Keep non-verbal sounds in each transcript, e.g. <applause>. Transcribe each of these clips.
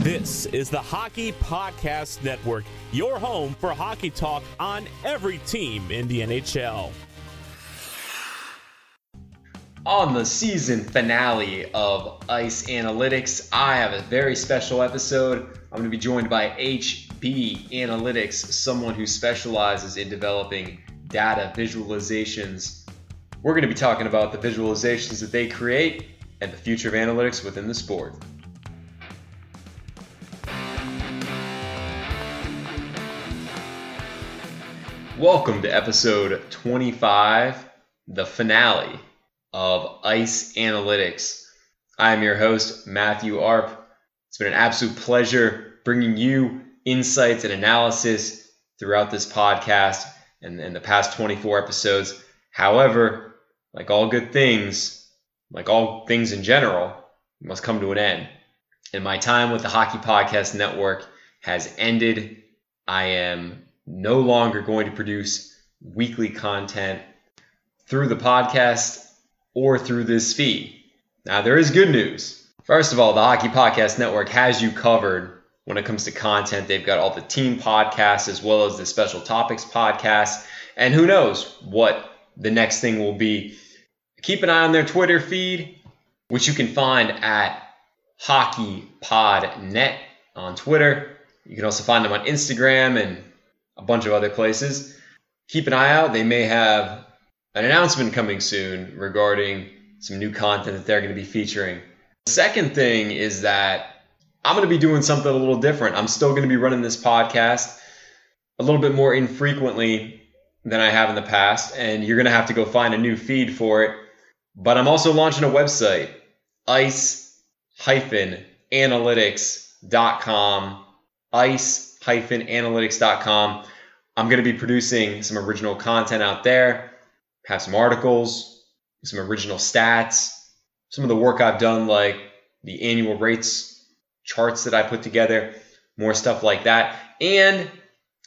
This is the Hockey Podcast Network, your home for hockey talk on every team in the NHL. On the season finale of Ice Analytics, I have a very special episode. I'm going to be joined by HB Analytics, someone who specializes in developing data visualizations. We're going to be talking about the visualizations that they create and the future of analytics within the sport. Welcome to episode 25, the finale of ICE Analytics. I am your host, Matthew Arp. It's been an absolute pleasure bringing you insights and analysis throughout this podcast and, and the past 24 episodes. However, like all good things, like all things in general, must come to an end. And my time with the Hockey Podcast Network has ended. I am no longer going to produce weekly content through the podcast or through this feed. Now, there is good news. First of all, the Hockey Podcast Network has you covered when it comes to content. They've got all the team podcasts as well as the special topics podcasts. And who knows what the next thing will be. Keep an eye on their Twitter feed, which you can find at HockeyPodNet on Twitter. You can also find them on Instagram and a bunch of other places. Keep an eye out. They may have an announcement coming soon regarding some new content that they're going to be featuring. The second thing is that I'm going to be doing something a little different. I'm still going to be running this podcast a little bit more infrequently than I have in the past, and you're going to have to go find a new feed for it. But I'm also launching a website, ice-analytics.com, ice-analytics.com. I'm going to be producing some original content out there, have some articles, some original stats, some of the work I've done, like the annual rates charts that I put together, more stuff like that. And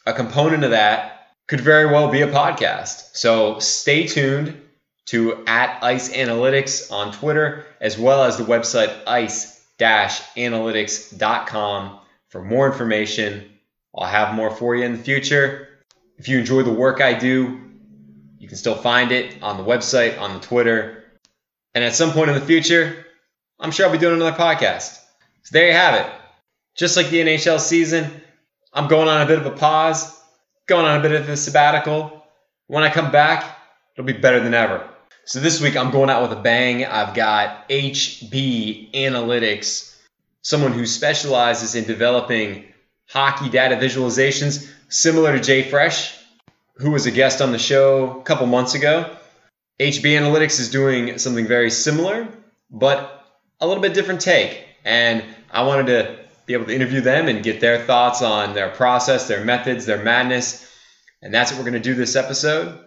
a component of that could very well be a podcast. So stay tuned to at ICE Analytics on Twitter, as well as the website ice-analytics.com for more information. I'll have more for you in the future. If you enjoy the work I do, you can still find it on the website, on the Twitter. And at some point in the future, I'm sure I'll be doing another podcast. So there you have it. Just like the NHL season, I'm going on a bit of a pause, going on a bit of a sabbatical. When I come back, it'll be better than ever. So this week, I'm going out with a bang. I've got HB Analytics, someone who specializes in developing hockey data visualizations similar to Jay Fresh, who was a guest on the show a couple months ago. HB Analytics is doing something very similar, but a little bit different take. And I wanted to be able to interview them and get their thoughts on their process, their methods, their madness. And that's what we're going to do this episode.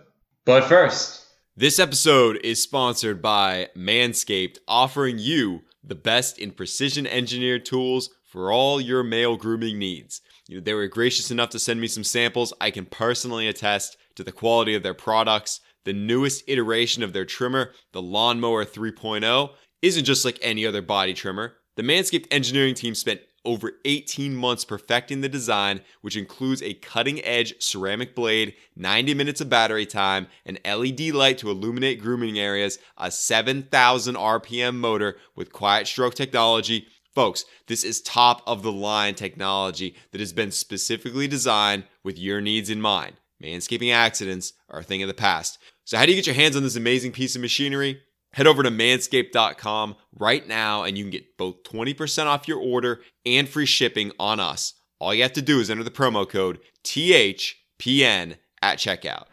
But first, this episode is sponsored by Manscaped, offering you the best in precision engineered tools for all your male grooming needs. You know, they were gracious enough to send me some samples. I can personally attest to the quality of their products. The newest iteration of their trimmer, the Lawnmower 3.0, isn't just like any other body trimmer. The Manscaped engineering team spent over 18 months perfecting the design, which includes a cutting edge ceramic blade, 90 minutes of battery time, an LED light to illuminate grooming areas, a 7,000 RPM motor with quiet stroke technology, Folks, this is top of the line technology that has been specifically designed with your needs in mind. Manscaping accidents are a thing of the past. So, how do you get your hands on this amazing piece of machinery? Head over to manscaped.com right now and you can get both 20% off your order and free shipping on us. All you have to do is enter the promo code THPN at checkout.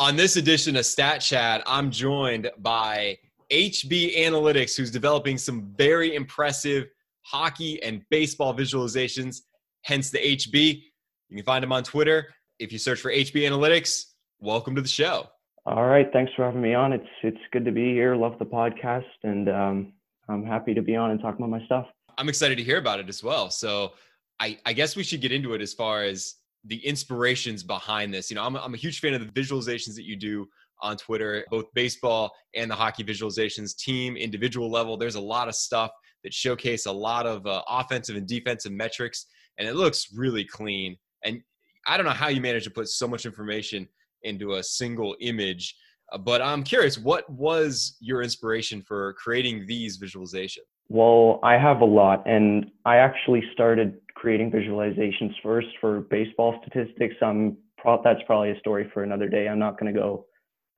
On this edition of Stat Chat, I'm joined by HB Analytics, who's developing some very impressive hockey and baseball visualizations, hence the HB. You can find him on Twitter. If you search for HB Analytics, welcome to the show. All right, thanks for having me on. It's it's good to be here. Love the podcast, and um, I'm happy to be on and talk about my stuff. I'm excited to hear about it as well. So I, I guess we should get into it as far as the inspirations behind this. You know, I'm, I'm a huge fan of the visualizations that you do on Twitter, both baseball and the hockey visualizations, team, individual level. There's a lot of stuff that showcase a lot of uh, offensive and defensive metrics, and it looks really clean. And I don't know how you manage to put so much information into a single image, uh, but I'm curious, what was your inspiration for creating these visualizations? Well, I have a lot, and I actually started creating visualizations first for baseball statistics. I'm pro- that's probably a story for another day. I'm not going to go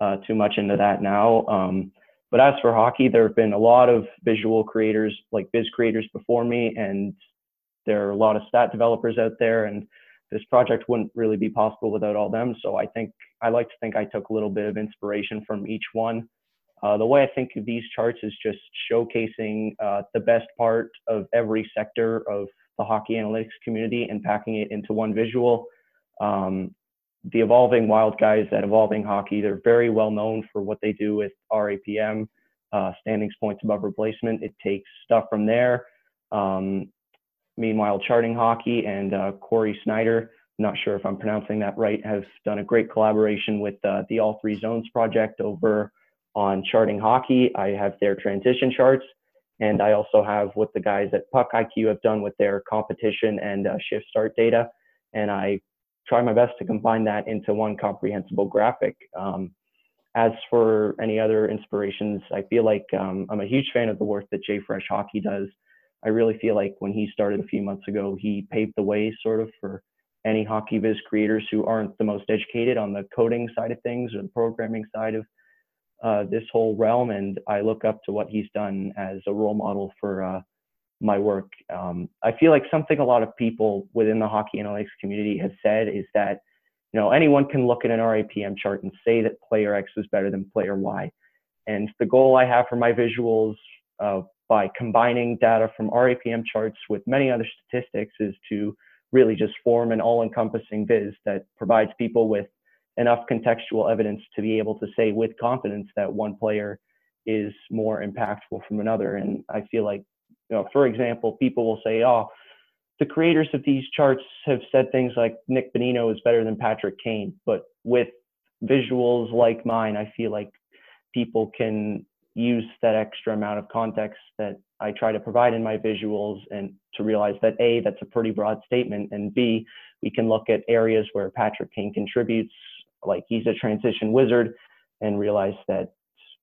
uh, too much into that now. Um, but as for hockey, there have been a lot of visual creators, like biz creators before me, and there are a lot of stat developers out there. And this project wouldn't really be possible without all them. So I think I like to think I took a little bit of inspiration from each one. Uh, the way I think of these charts is just showcasing uh, the best part of every sector of the hockey analytics community and packing it into one visual. Um, the evolving wild guys at evolving hockey they're very well known for what they do with rapm uh, standings points above replacement. It takes stuff from there. Um, meanwhile charting hockey and uh, Corey Sznajder not sure if i'm pronouncing that right have done a great collaboration with uh, the all three zones project over on charting hockey. I have their transition charts and i also have what the guys at puck iq have done with their competition and uh, shift start data and i try my best to combine that into one comprehensible graphic. Um, as for any other inspirations, I feel like um, I'm a huge fan of the work that Jay Fresh Hockey does. I really feel like when he started a few months ago, he paved the way sort of for any hockey viz creators who aren't the most educated on the coding side of things or the programming side of uh, this whole realm. And I look up to what he's done as a role model for uh, my work. Um, I feel like something a lot of people within the hockey analytics community have said is that you know anyone can look at an RAPM chart and say that player X is better than player Y. And the goal I have for my visuals uh, by combining data from RAPM charts with many other statistics is to really just form an all-encompassing viz that provides people with enough contextual evidence to be able to say with confidence that one player is more impactful from another. And I feel like you know, for example, people will say, oh, the creators of these charts have said things like Nick Bonino is better than Patrick Kane. But with visuals like mine, I feel like people can use that extra amount of context that I try to provide in my visuals and to realize that A, that's a pretty broad statement, and B, we can look at areas where Patrick Kane contributes, like he's a transition wizard, and realize that,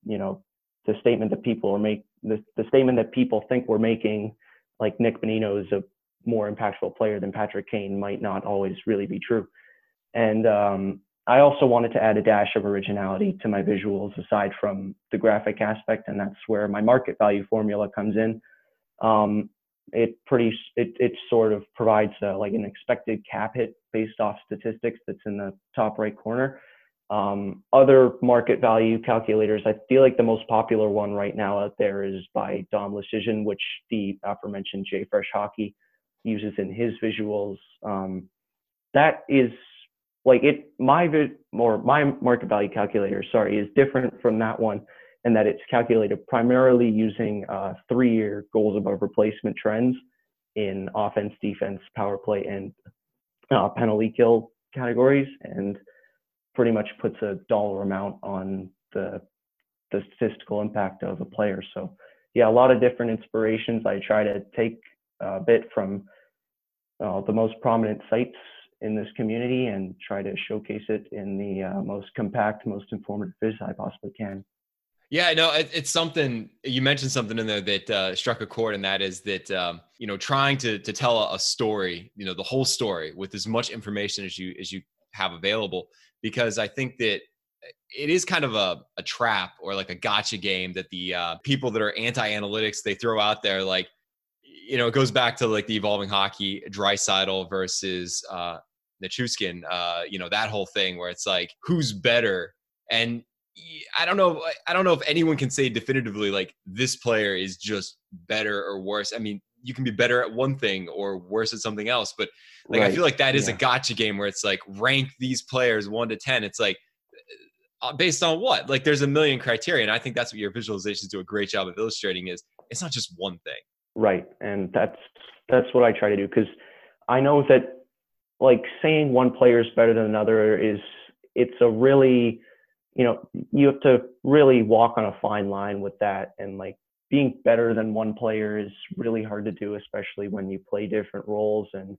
you know, the statement that people are make the, the statement that people think we're making, like Nick Bonino is a more impactful player than Patrick Kane, might not always really be true. And um, I also wanted to add a dash of originality to my visuals aside from the graphic aspect, and that's where my market value formula comes in. Um, it pretty it, it sort of provides a, like an expected cap hit based off statistics that's in the top right corner um, other market value calculators, I feel like the most popular one right now out there is by Dom Luszczyszyn, which the aforementioned J Fresh Hockey uses in his visuals. Um, that is like it. My vid or my market value calculator, sorry, is different from that one, in that it's calculated primarily using uh, three-year goals above replacement trends in offense, defense, power play, and uh, penalty kill categories, and pretty much puts a dollar amount on the the statistical impact of a player. So yeah, a lot of different inspirations. I try to take a bit from uh, the most prominent sites in this community and try to showcase it in the uh, most compact, most informative viz I possibly can. Yeah, no, it, it's something you mentioned something in there that uh, struck a chord, and that is that um, you know trying to to tell a story, you know, the whole story with as much information as you as you have available because I think that it is kind of a, a trap or like a gotcha game that the uh, people that are anti-analytics they throw out there like you know it goes back to like the evolving hockey Draisaitl versus uh Nichushkin, uh you know that whole thing where it's like who's better? And I don't know I don't know if anyone can say definitively like this player is just better or worse I mean you can be better at one thing or worse at something else. But like right. I feel like that is yeah. a gotcha game where it's like rank these players one to ten. It's like uh, uh, based on what? Like there's a million criteria, and I think that's what your visualizations do a great job of illustrating. Is it's not just one thing. Right, and that's that's what I try to do because I know that like saying one player is better than another is it's a really you know, you have to really walk on a fine line with that. And like being better than one player is really hard to do, especially when you play different roles and,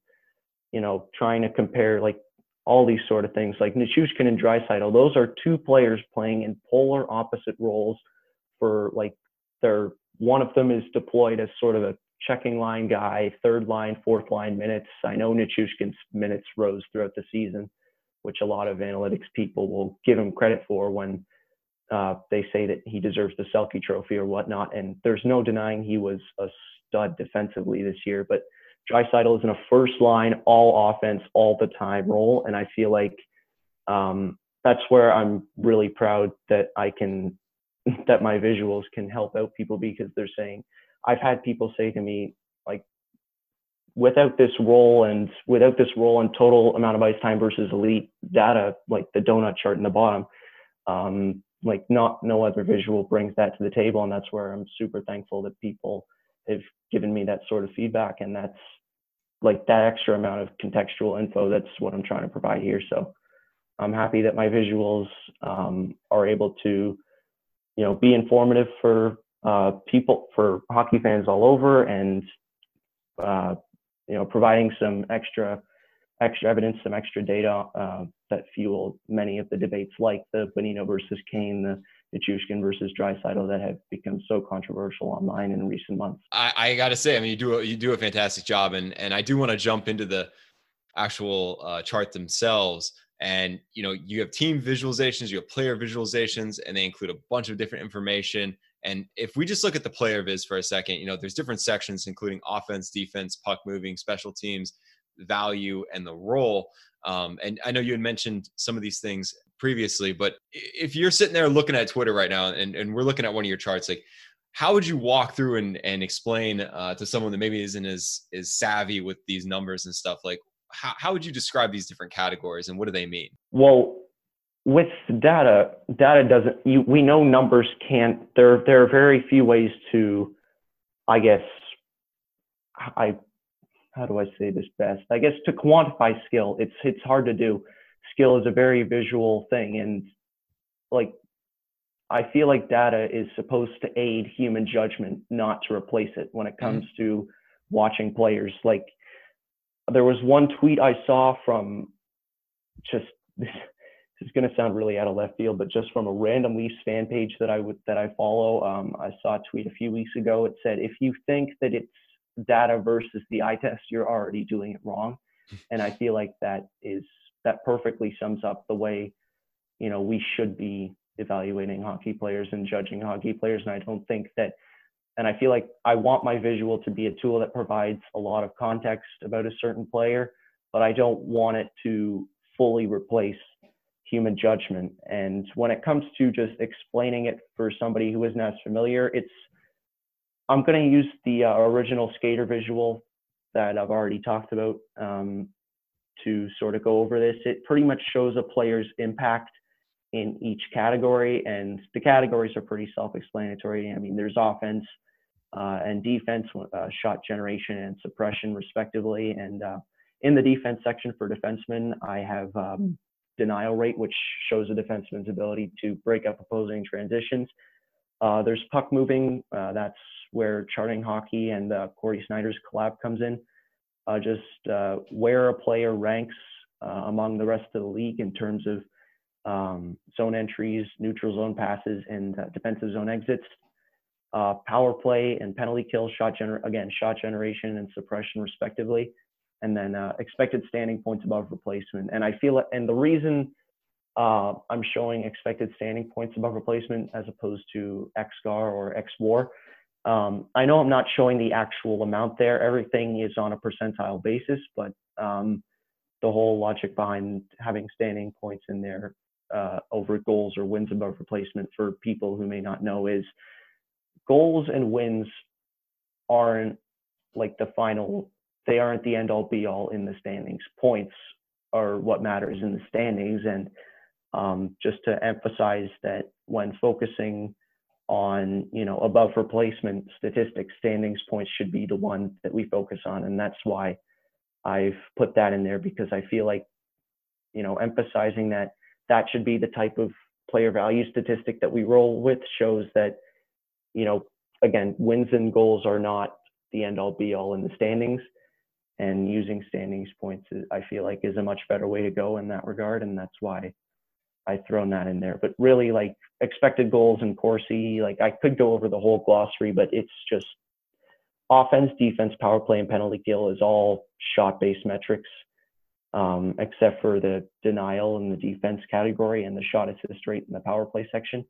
you know, trying to compare like all these sort of things like Nichushkin and Draisaitl. Those are two players playing in polar opposite roles for like they're one of them is deployed as sort of a checking line guy, third line, fourth line minutes. I know Nichushkin's minutes rose throughout the season, which a lot of analytics people will give him credit for when uh, they say that he deserves the Selke Trophy or whatnot. And there's no denying he was a stud defensively this year. But Draisaitl is in a first line, all offense, all the time role, and I feel like um, that's where I'm really proud that I can <laughs> that my visuals can help out people because they're saying I've had people say to me like without this role and without this role and total amount of ice time versus elite data like the donut chart in the bottom um, like not no other visual brings that to the table. And that's where I'm super thankful that people have given me that sort of feedback. And that's like that extra amount of contextual info that's what I'm trying to provide here. So I'm happy that my visuals um, are able to you know, be informative for uh, people, for hockey fans all over, and uh, you know, providing some extra extra evidence, some extra data uh, that fuel many of the debates, like the Bonino versus Kane, the Nichushkin versus Draisaitl, that have become so controversial online in recent months. I, I got to say, I mean, you do a, you do a fantastic job, and and I do want to jump into the actual uh, chart themselves. And you know, you have team visualizations, you have player visualizations, and they include a bunch of different information. And if we just look at the player viz for a second, you know, there's different sections, including offense, defense, puck moving, special teams, value, and the role. Um, and I know you had mentioned some of these things previously, but if you're sitting there looking at Twitter right now, and, and we're looking at one of your charts, like how would you walk through and, and explain uh, to someone that maybe isn't as as savvy with these numbers and stuff like how, how would you describe these different categories and what do they mean? Well, with data, data doesn't. You, we know numbers can't. There, there are very few ways to, I guess, I, how do I say this best? I guess to quantify skill, it's it's hard to do. Skill is a very visual thing, and like, I feel like data is supposed to aid human judgment, not to replace it. When it mm-hmm. comes mm-hmm. to watching players, like there was one tweet I saw from just <laughs> this, is going to sound really out of left field, but just from a random Leafs fan page that I would that I follow. Um, I saw a tweet a few weeks ago. It said, "If you think that it's data versus the eye test, you're already doing it wrong." <laughs> And I feel like that is that perfectly sums up the way you know we should be evaluating hockey players and judging hockey players. And I don't think that and I feel like I want my visual to be a tool that provides a lot of context about a certain player, but I don't want it to fully replace human judgment. And when it comes to just explaining it for somebody who isn't as familiar, it's I'm going to use the uh, original skater visual that I've already talked about um, to sort of go over this. It pretty much shows a player's impact in each category, and the categories are pretty self-explanatory. I mean, there's offense, uh, and defense, uh, shot generation and suppression, respectively. And uh, in the defense section for defensemen, I have um, denial rate, which shows a defenseman's ability to break up opposing transitions. Uh, there's puck moving. Uh, that's where charting hockey and uh, Corey Sznajder's collab comes in. just where a player ranks among the rest of the league in terms of um, zone entries, neutral zone passes, and defensive zone exits uh, power play and penalty kill, shot gener- again, shot generation and suppression respectively, and then uh, expected standing points above replacement. And I feel, and the reason uh, I'm showing expected standing points above replacement as opposed to XGAR or XWAR, um, I know I'm not showing the actual amount there. Everything is on a percentile basis, but um, the whole logic behind having standing points in there uh, over goals or wins above replacement for people who may not know is goals and wins aren't like the final they aren't the end all be all in the standings. Points are what matters in the standings. And um, just to emphasize that when focusing on you know above replacement statistics standings points should be the one that we focus on. And that's why i've put that in there because i feel like you know emphasizing that that should be the type of player value statistic that we roll with shows that, you know, again, wins and goals are not the end all be all in the standings. And using standings points, I feel like, is a much better way to go in that regard. And that's why I've thrown that in there. But really, like expected goals and Corsi, like I could go over the whole glossary, but it's just offense, defense, power play, and penalty kill is all shot based metrics um, except for the denial in the defense category and the shot assist rate in the power play section.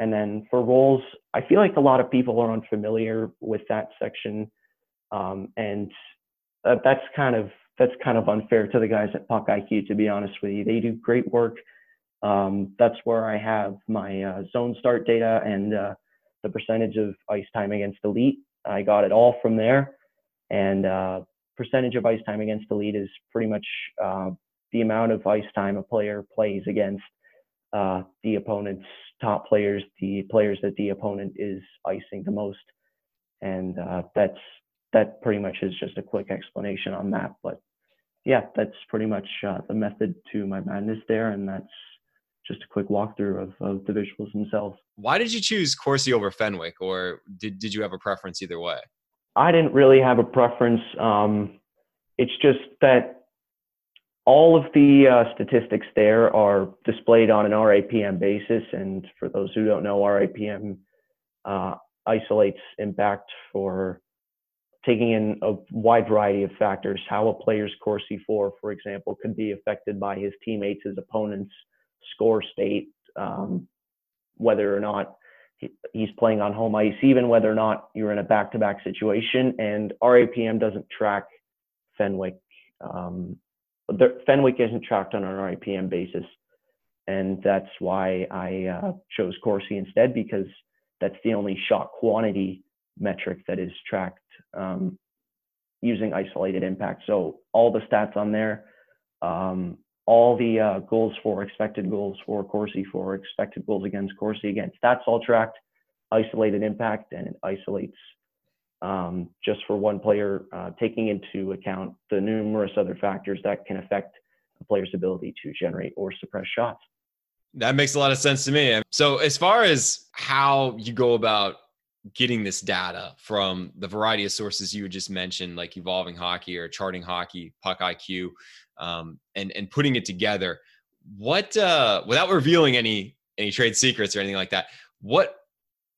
And then for roles, I feel like a lot of people are unfamiliar with that section, um, and that's kind of that's kind of unfair to the guys at Puck IQ. To be honest with you, they do great work. Um, that's where I have my uh, zone start data and uh, the percentage of ice time against elite. I got it all from there, and uh, percentage of ice time against lead is pretty much uh, the amount of ice time a player plays against uh, the opponent's top players, the players that the opponent is icing the most, and uh, that's that pretty much is just a quick explanation on that. But yeah, that's pretty much uh, the method to my madness there, and that's just a quick walkthrough of, of the visuals themselves. Why did you choose Corsi over Fenwick, or did did you have a preference either way? I didn't really have a preference. Um, it's just that all of the uh, statistics there are displayed on an RAPM basis. And for those who don't know, RAPM uh, isolates impact for taking in a wide variety of factors. How a player's Corsi for, for example, could be affected by his teammates, his opponents' score state, um, whether or not he's playing on home ice, even whether or not you're in a back-to-back situation. And RAPM doesn't track Fenwick. Um, the, Fenwick isn't tracked on an RAPM basis, and that's why I uh, chose Corsi instead because that's the only shot quantity metric that is tracked um, using isolated impact. So all the stats on there, um, all the uh, goals for, expected goals for Corsi for, expected goals against Corsi against, that's all tracked isolated impact and it isolates um, just for one player, uh, taking into account the numerous other factors that can affect a player's ability to generate or suppress shots. That makes a lot of sense to me. So, as far as how you go about getting this data from the variety of sources you had just mentioned, like evolving hockey or charting hockey, puck IQ, um, and and putting it together, what uh, without revealing any any trade secrets or anything like that, what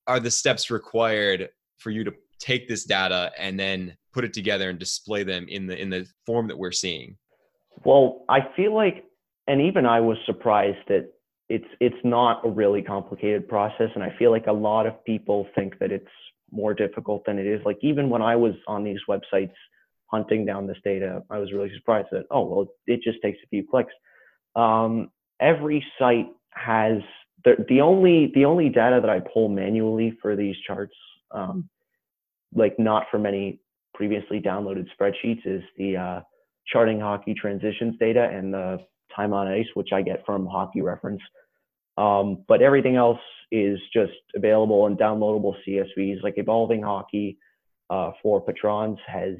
are the steps required for you to take this data and then put it together and display them in the in the form that we're seeing? Well, I feel like, and even I was surprised that it's it's not a really complicated process, and I feel like a lot of people think that it's more difficult than it is. Like even when I was on these websites hunting down this data, I was really surprised that oh well, it just takes a few clicks. Um, every site has the the only the only data that I pull manually for these charts um, like not from any previously downloaded spreadsheets is the uh, charting hockey transitions data and the time on ice, which I get from Hockey Reference. Um, but everything else is just available in downloadable CSVs. Like Evolving Hockey uh, for Patrons has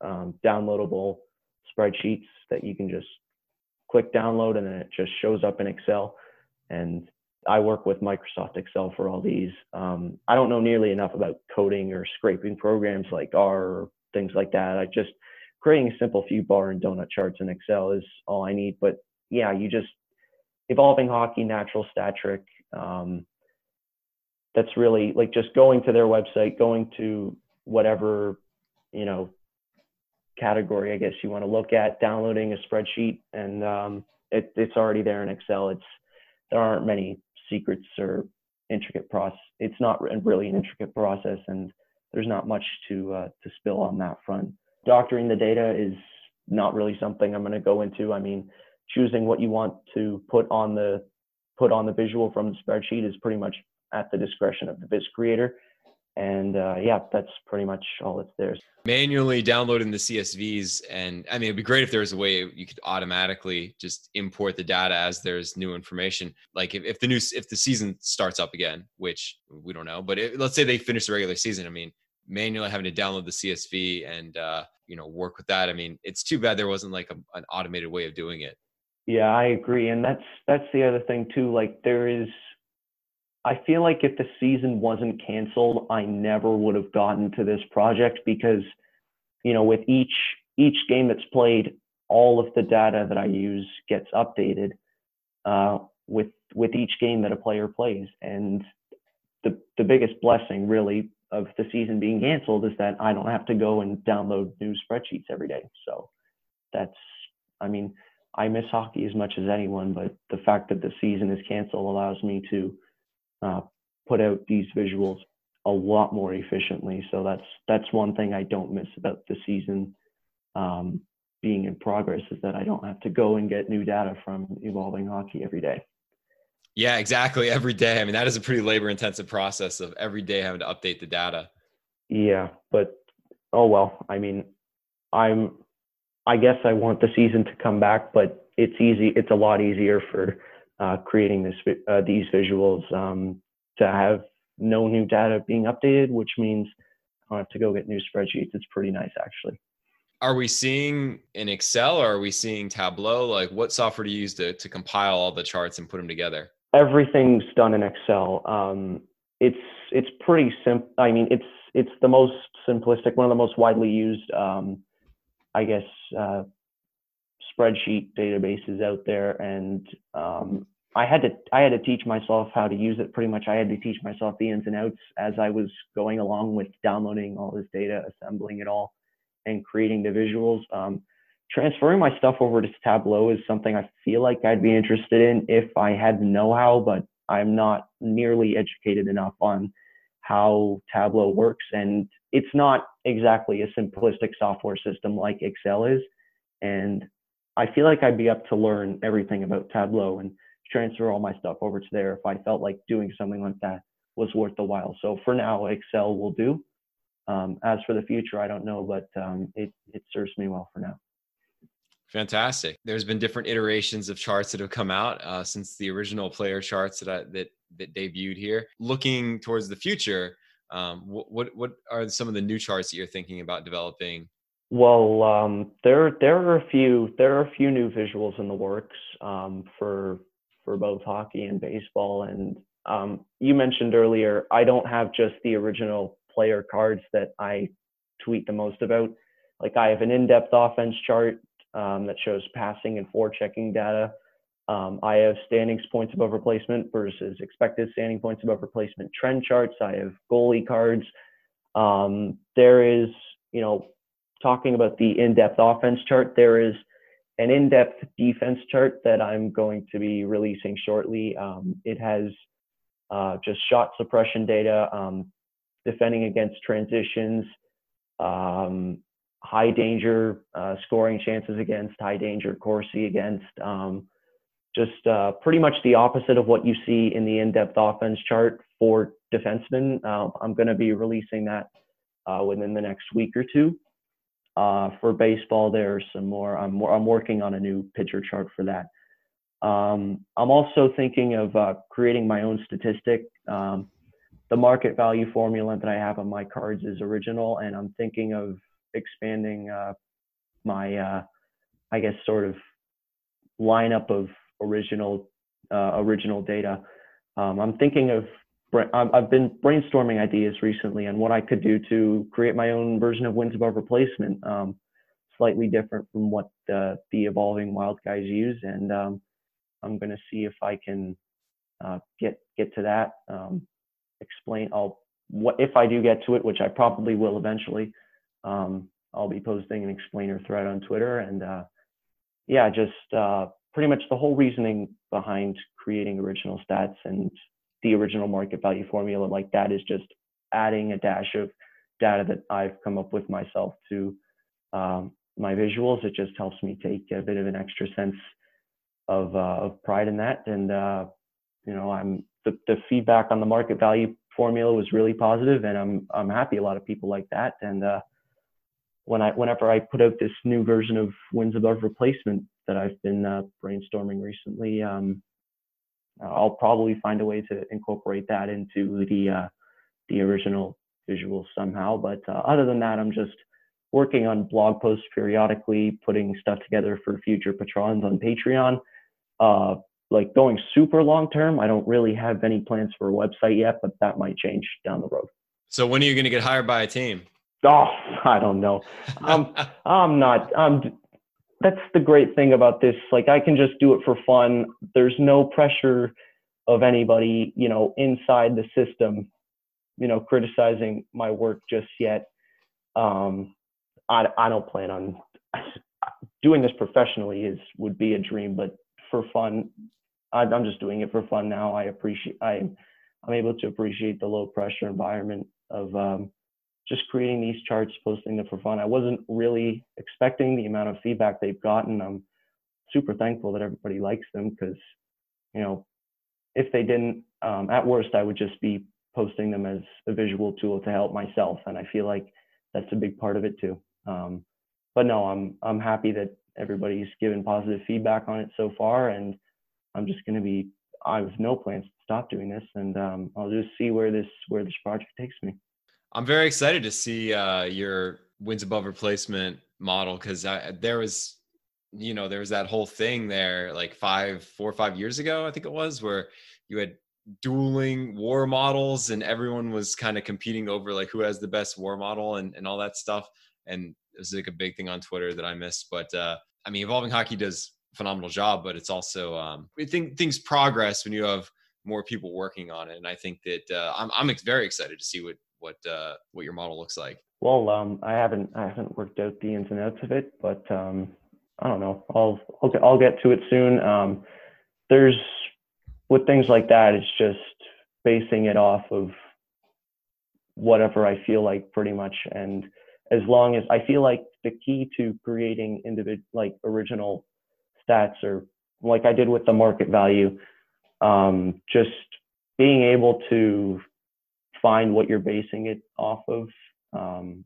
um, downloadable spreadsheets that you can just click download and then it just shows up in Excel. And I work with Microsoft Excel for all these. Um, I don't know nearly enough about coding or scraping programs like R or things like that. I just creating a simple few bar and donut charts in Excel is all I need. But yeah, you just evolving hockey, natural stat trick. Um, that's really like just going to their website, going to whatever you know category I guess you want to look at, downloading a spreadsheet, and um, it, it's already there in Excel. It's there aren't many secrets or intricate process. It's not really an intricate process, and there's not much to uh, to spill on that front. Doctoring the data is not really something I'm going to go into. I mean, choosing what you want to put on the put on the visual from the spreadsheet is pretty much at the discretion of the Viz creator and uh, yeah, that's pretty much all that's there. Manually downloading the CSVs, and I mean, it'd be great if there was a way you could automatically just import the data as there's new information. Like if, if the new if the season starts up again, which we don't know, but it, let's say they finish the regular season. I mean, manually having to download the CSV and uh, you know work with that. I mean, it's too bad there wasn't like a, an automated way of doing it. Yeah, I agree, and that's that's the other thing too. Like there is, I feel like if the season wasn't canceled, I never would have gotten to this project because, you know, with each each game that's played, all of the data that I use gets updated uh, with with each game that a player plays, and the the biggest blessing really of the season being canceled is that I don't have to go and download new spreadsheets every day. So that's, I mean, I miss hockey as much as anyone, but the fact that the season is canceled allows me to uh, put out these visuals a lot more efficiently. So that's that's one thing I don't miss about the season um, being in progress is that I don't have to go and get new data from evolving hockey every day. Yeah, exactly. Every day. I mean, that is a pretty labor intensive process of every day having to update the data. Yeah, but oh well. I mean, I'm I guess I want the season to come back, but it's easy. It's a lot easier for uh, creating this uh, these visuals um, to have no new data being updated, which means I don't have to go get new spreadsheets. It's pretty nice, actually. Are we seeing in Excel or are we seeing Tableau? Like, what software do you use to to compile all the charts and put them together? Everything's done in Excel. Um, it's it's pretty simple. I mean, it's it's the most simplistic, one of the most widely used um, I guess, uh, spreadsheet databases out there, and um, I had to I had to teach myself how to use it. Pretty much, I had to teach myself the ins and outs as I was going along with downloading all this data, assembling it all, and creating the visuals. Um, transferring my stuff over to Tableau is something I feel like I'd be interested in if I had the know-how, but I'm not nearly educated enough on how Tableau works. And it's not exactly a simplistic software system like Excel is. And I feel like I'd be up to learn everything about Tableau and transfer all my stuff over to there if I felt like doing something like that was worth the while. So for now, Excel will do. Um, as for the future, I don't know, but um, it, it serves me well for now. Fantastic. There's been different iterations of charts that have come out uh, since the original player charts that I, that that debuted here. Looking towards the future, um, what, what are some of the new charts that you're thinking about developing? Well, um, there there are a few there are a few new visuals in the works um, for for both hockey and baseball. And um, you mentioned earlier, I don't have just the original player cards that I tweet the most about. Like I have an in-depth offense chart um, that shows passing and forechecking data. Um, I have standings points above replacement versus expected standing points above replacement trend charts. I have goalie cards. Um, there is, you know, talking about the in-depth offense chart, there is an in-depth defense chart that I'm going to be releasing shortly. Um, it has uh, just shot suppression data, um, defending against transitions, um, high danger uh, scoring chances against, high danger Corsi against. Um, just uh, pretty much the opposite of what you see in the in-depth offense chart for defensemen. Uh, I'm going to be releasing that uh, within the next week or two. Uh, for baseball, there's some more. I'm, I'm working on a new pitcher chart for that. Um, I'm also thinking of uh, creating my own statistic. Um, the market value formula that I have on my cards is original, and I'm thinking of expanding uh, my, uh, I guess, sort of lineup of original uh, original data. Um, I'm thinking of I've been brainstorming ideas recently on what I could do to create my own version of wins above replacement, um, slightly different from what the, the evolving wild guys use, and um, I'm going to see if I can uh, get get to that. Um, explain. I'll what if I do get to it, which I probably will eventually. Um, I'll be posting an explainer thread on Twitter, and uh, yeah, just uh, pretty much the whole reasoning behind creating original stats and the original market value formula like that is just adding a dash of data that I've come up with myself to um, my visuals. It just helps me take a bit of an extra sense of, uh, of pride in that. And, uh, you know, I'm the, the feedback on the market value formula was really positive and I'm, I'm happy a lot of people like that. And, uh, when I, whenever I put out this new version of Wins above replacement, that I've been uh, brainstorming recently. Um, I'll probably find a way to incorporate that into the uh, the original visuals somehow. But uh, other than that, I'm just working on blog posts periodically, putting stuff together for future patrons on Patreon. Uh, like going super long term, I don't really have any plans for a website yet, but that might change down the road. So when are you going to get hired by a team? Oh, I don't know. I'm <laughs> I'm not. I'm. That's the great thing about this. Like I can just do it for fun. There's no pressure of anybody, you know, inside the system, you know, criticizing my work just yet. Um, I I don't plan on doing this professionally. Is would be a dream, but for fun, I'm just doing it for fun now. I appreciate I I'm able to appreciate the low pressure environment of um, just creating these charts, posting them for fun. I wasn't really expecting the amount of feedback they've gotten. I'm super thankful that everybody likes them because, you know, if they didn't, um, at worst, I would just be posting them as a visual tool to help myself, and I feel like that's a big part of it too. Um, but no, I'm I'm happy that everybody's given positive feedback on it so far, and I'm just going to be. I have no plans to stop doing this, and um, I'll just see where this where this project takes me. I'm very excited to see uh, your wins above replacement model because there was, you know, there was that whole thing there like five, four or five years ago, I think it was, where you had dueling war models and everyone was kind of competing over like who has the best war model and, and all that stuff. And it was like a big thing on Twitter that I missed. But uh, I mean, Evolving Hockey does phenomenal job, but it's also um, I think things progress when you have more people working on it. And I think that uh, I'm I'm very excited to see what what uh, what your model looks like. Well, um, I haven't I haven't worked out the ins and outs of it, but um, I don't know. I'll I'll get, I'll get to it soon. Um, there's with things like that, it's just basing it off of whatever I feel like pretty much, and as long as I feel like the key to creating individual like original stats or like I did with the market value, um, just being able to find what you're basing it off of. Um,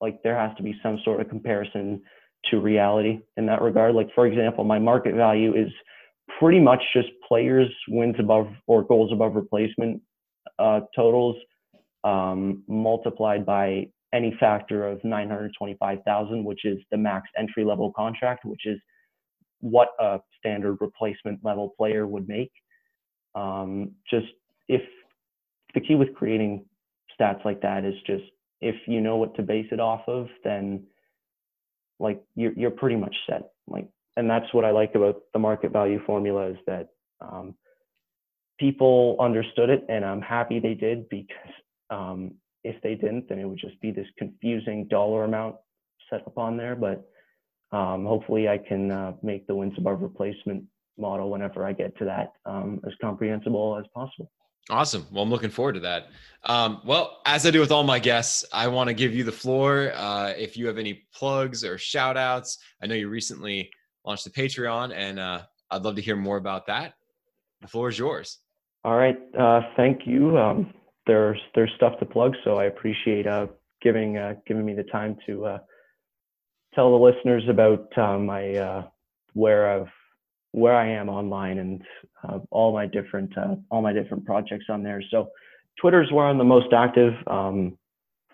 like there has to be some sort of comparison to reality in that regard. Like for example, my market value is pretty much just players wins above or goals above replacement uh, totals um, multiplied by any factor of 925,000, which is the max entry level contract, which is what a standard replacement level player would make. Um, just if the key with creating stats like that is just if you know what to base it off of, then like you're you're pretty much set. Like, and that's what I like about the market value formula is that um, people understood it, and I'm happy they did because um, if they didn't, then it would just be this confusing dollar amount set up on there. But um, hopefully, I can uh, make the wins above replacement model whenever I get to that um, as comprehensible as possible. Awesome. Well, I'm looking forward to that. Um, well, as I do with all my guests, I want to give you the floor. Uh, if you have any plugs or shout outs, I know you recently launched the Patreon, and uh, I'd love to hear more about that. The floor is yours. All right. Uh, thank you. Um, there's there's stuff to plug, so I appreciate uh, giving uh, giving me the time to uh, tell the listeners about my where I've where I am online and uh, all my different uh, all my different projects on there. So Twitter is where I'm the most active. Um,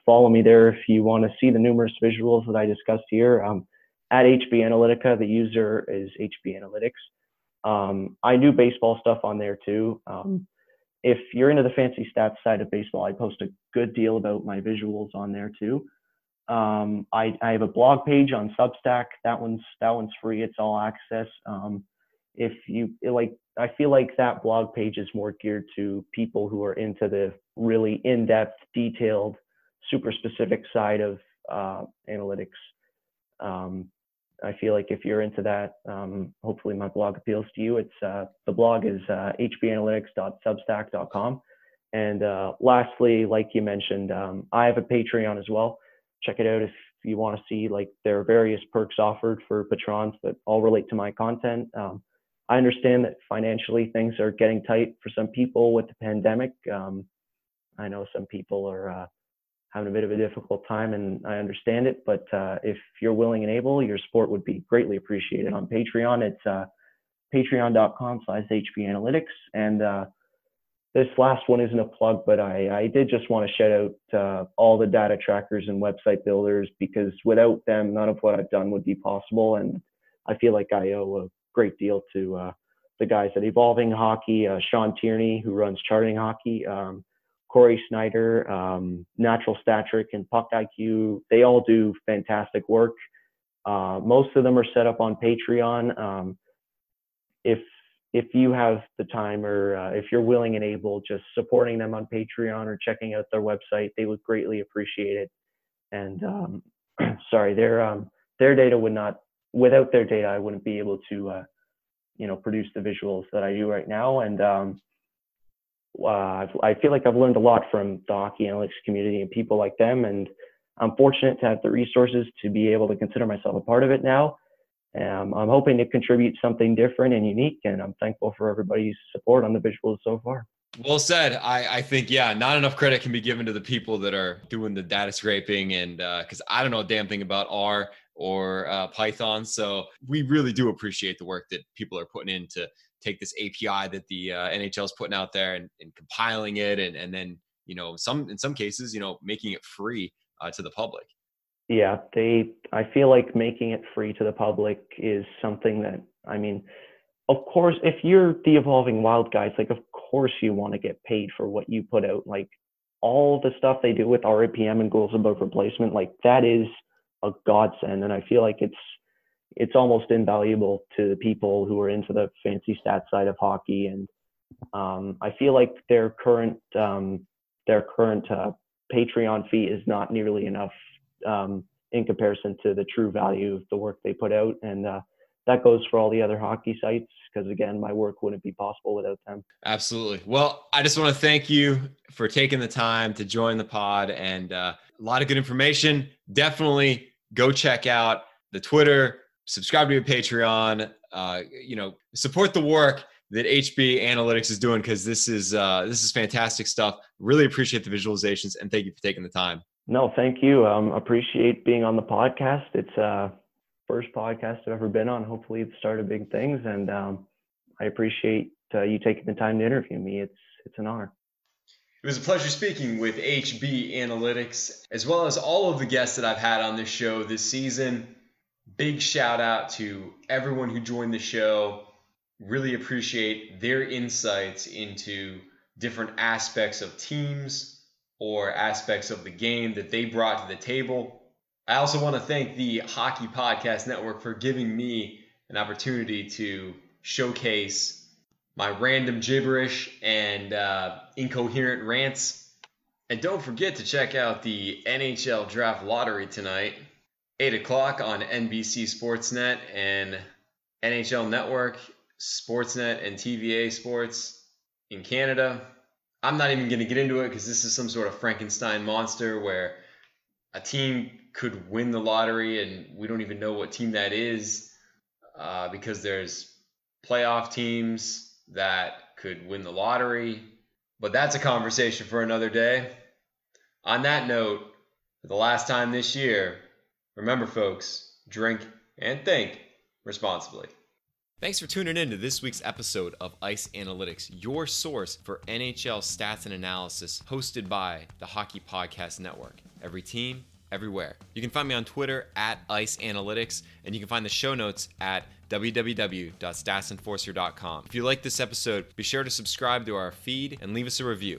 follow me there if you want to see the numerous visuals that I discussed here. Um, at HB Analytica, the user is HB Analytics. Um, I do baseball stuff on there too. Um, if you're into the fancy stats side of baseball, I post a good deal about my visuals on there too. Um, I, I, have a blog page on Substack. That one's that one's free. It's all access. Um, if you like i feel like that blog page is more geared to people who are into the really in-depth detailed super specific side of uh, analytics. Um, i feel like if you're into that um, hopefully my blog appeals to you. It's uh, the blog is uh, hbanalytics.substack.com and uh, lastly like you mentioned um, i have a patreon as well. Check it out if you want to see like there are various perks offered for patrons that all relate to my content. Um, I understand that financially things are getting tight for some people with the pandemic. Um, I know some people are uh, having a bit of a difficult time, and I understand it. But uh, if you're willing and able, your support would be greatly appreciated on Patreon. It's uh, patreon.com/slash hbanalytics, and uh, this last one isn't a plug, but I, I did just want to shout out uh, all the data trackers and website builders because without them, none of what I've done would be possible. And I feel like I owe a great deal to uh, the guys at Evolving Hockey, uh, Sean Tierney, who runs Charting Hockey, um, Corey Sznajder, um, Natural Stat Trick, and Puck IQ. They all do fantastic work. Uh, most of them are set up on Patreon. Um, if if you have the time or uh, if you're willing and able, just supporting them on Patreon or checking out their website, they would greatly appreciate it. And um, <clears throat> sorry, their um, their data would not without their data, I wouldn't be able to uh, you know produce the visuals that I do right now. And um, uh, I feel like I've learned a lot from the hockey analytics community and people like them. And I'm fortunate to have the resources to be able to consider myself a part of it now um, I'm hoping to contribute something different and unique, and I'm thankful for everybody's support on the visuals so far. Well said. I, I think, yeah, not enough credit can be given to the people that are doing the data scraping. And because uh, I don't know a damn thing about R or uh, Python. So we really do appreciate the work that people are putting in to take this API that the uh, NHL is putting out there and, and compiling it. And, and then, you know, some in some cases, you know, making it free uh, to the public yeah they i feel like making it free to the public is something that i mean of course if you're the evolving wild guys like of course you want to get paid for what you put out like all the stuff they do with RAPM and goals above replacement like that is a godsend. And i feel like it's it's almost invaluable to the people who are into the fancy stat side of hockey. And um, i feel like their current um, their current uh, patreon fee is not nearly enough um, in comparison to the true value of the work they put out. And uh, that goes for all the other hockey sites because again my work wouldn't be possible without them. Absolutely. Well i just want to thank you for taking the time to join the pod. And uh, a lot of good information. Definitely go check out the twitter subscribe to your patreon uh, you know support the work that hb analytics is doing because this is uh, this is fantastic stuff really appreciate the visualizations and thank you for taking the time no, thank you. Um, appreciate being on the podcast. It's uh first podcast I've ever been on. Hopefully, the start of big things, and um, I appreciate uh, you taking the time to interview me. It's it's an honor. It was a pleasure speaking with HB Analytics, as well as all of the guests that I've had on this show this season. Big shout out to everyone who joined the show. Really appreciate their insights into different aspects of teams, or aspects of the game that they brought to the table. I also want to thank the Hockey Podcast Network for giving me an opportunity to showcase my random gibberish and uh, incoherent rants. And don't forget to check out the NHL Draft Lottery tonight, 8 o'clock on NBC Sportsnet and NHL Network, Sportsnet, and TVA Sports in Canada. I'm not even going to get into it because this is some sort of Frankenstein monster where a team could win the lottery and we don't even know what team that is uh, because there's playoff teams that could win the lottery. But that's a conversation for another day. On that note, for the last time this year, remember, folks, drink and think responsibly. Thanks for tuning in to this week's episode of Ice Analytics, your source for NHL stats and analysis, hosted by the Hockey Podcast Network. Every team, everywhere. You can find me on Twitter at Ice Analytics, and you can find the show notes at www.statsenforcer.com. If you like this episode, be sure to subscribe to our feed and leave us a review.